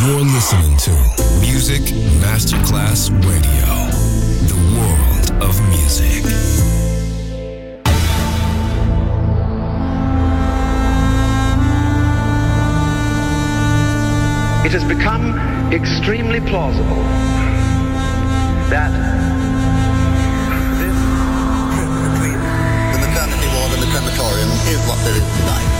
You're listening to Music Masterclass Radio, the world of music. It has become extremely plausible that this... The maternity ward in the crematorium is what there is tonight.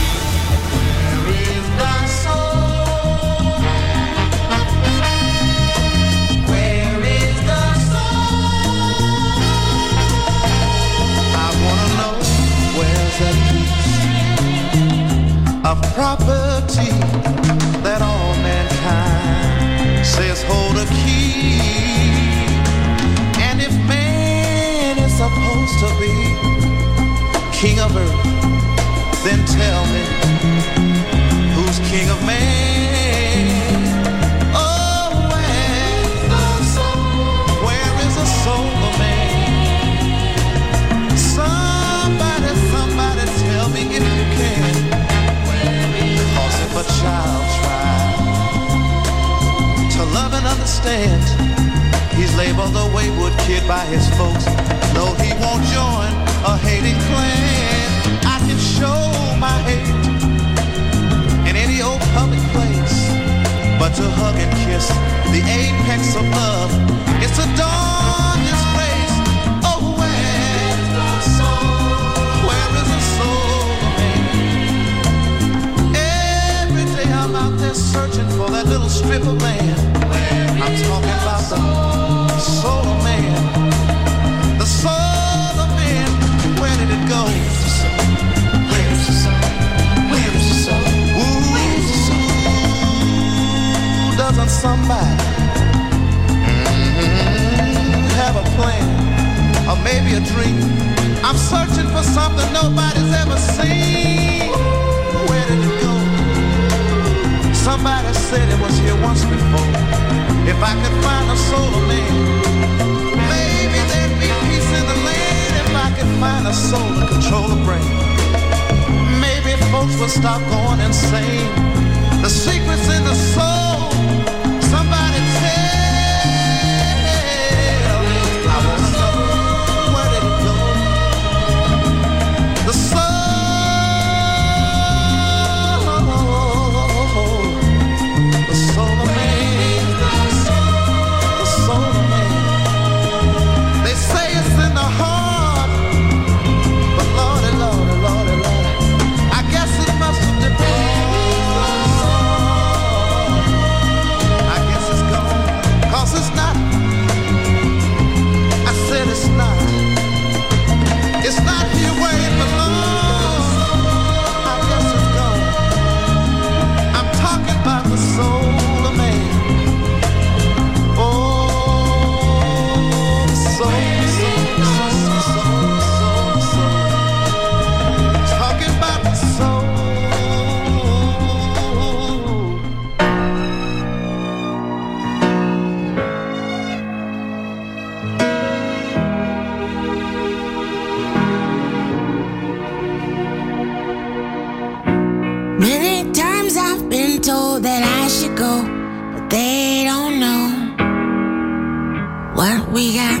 Of property that all mankind says hold a key. And if man is supposed to be king of earth, then tell me who's king of man? If a child tries to love and understand, he's labeled a wayward kid by his folks. No, he won't join a hating clan. I can show my hate in any old public place. But to hug and kiss the apex of love, it's a dawn little strip of land. I'm talking about the soul man. The soul of man. Where did it go? Where's the soul? Where's the soul? Where's the soul? Ooh, doesn't somebody mm, have a plan or maybe a dream? I'm searching for something nobody's ever seen. Where did? Somebody said it was here once before. If I could find a soul of man, maybe there'd be peace in the land. If I could find a soul to control the brain, maybe folks would stop going insane. The secrets in the soul. Told that I should go, but they don't know what we got,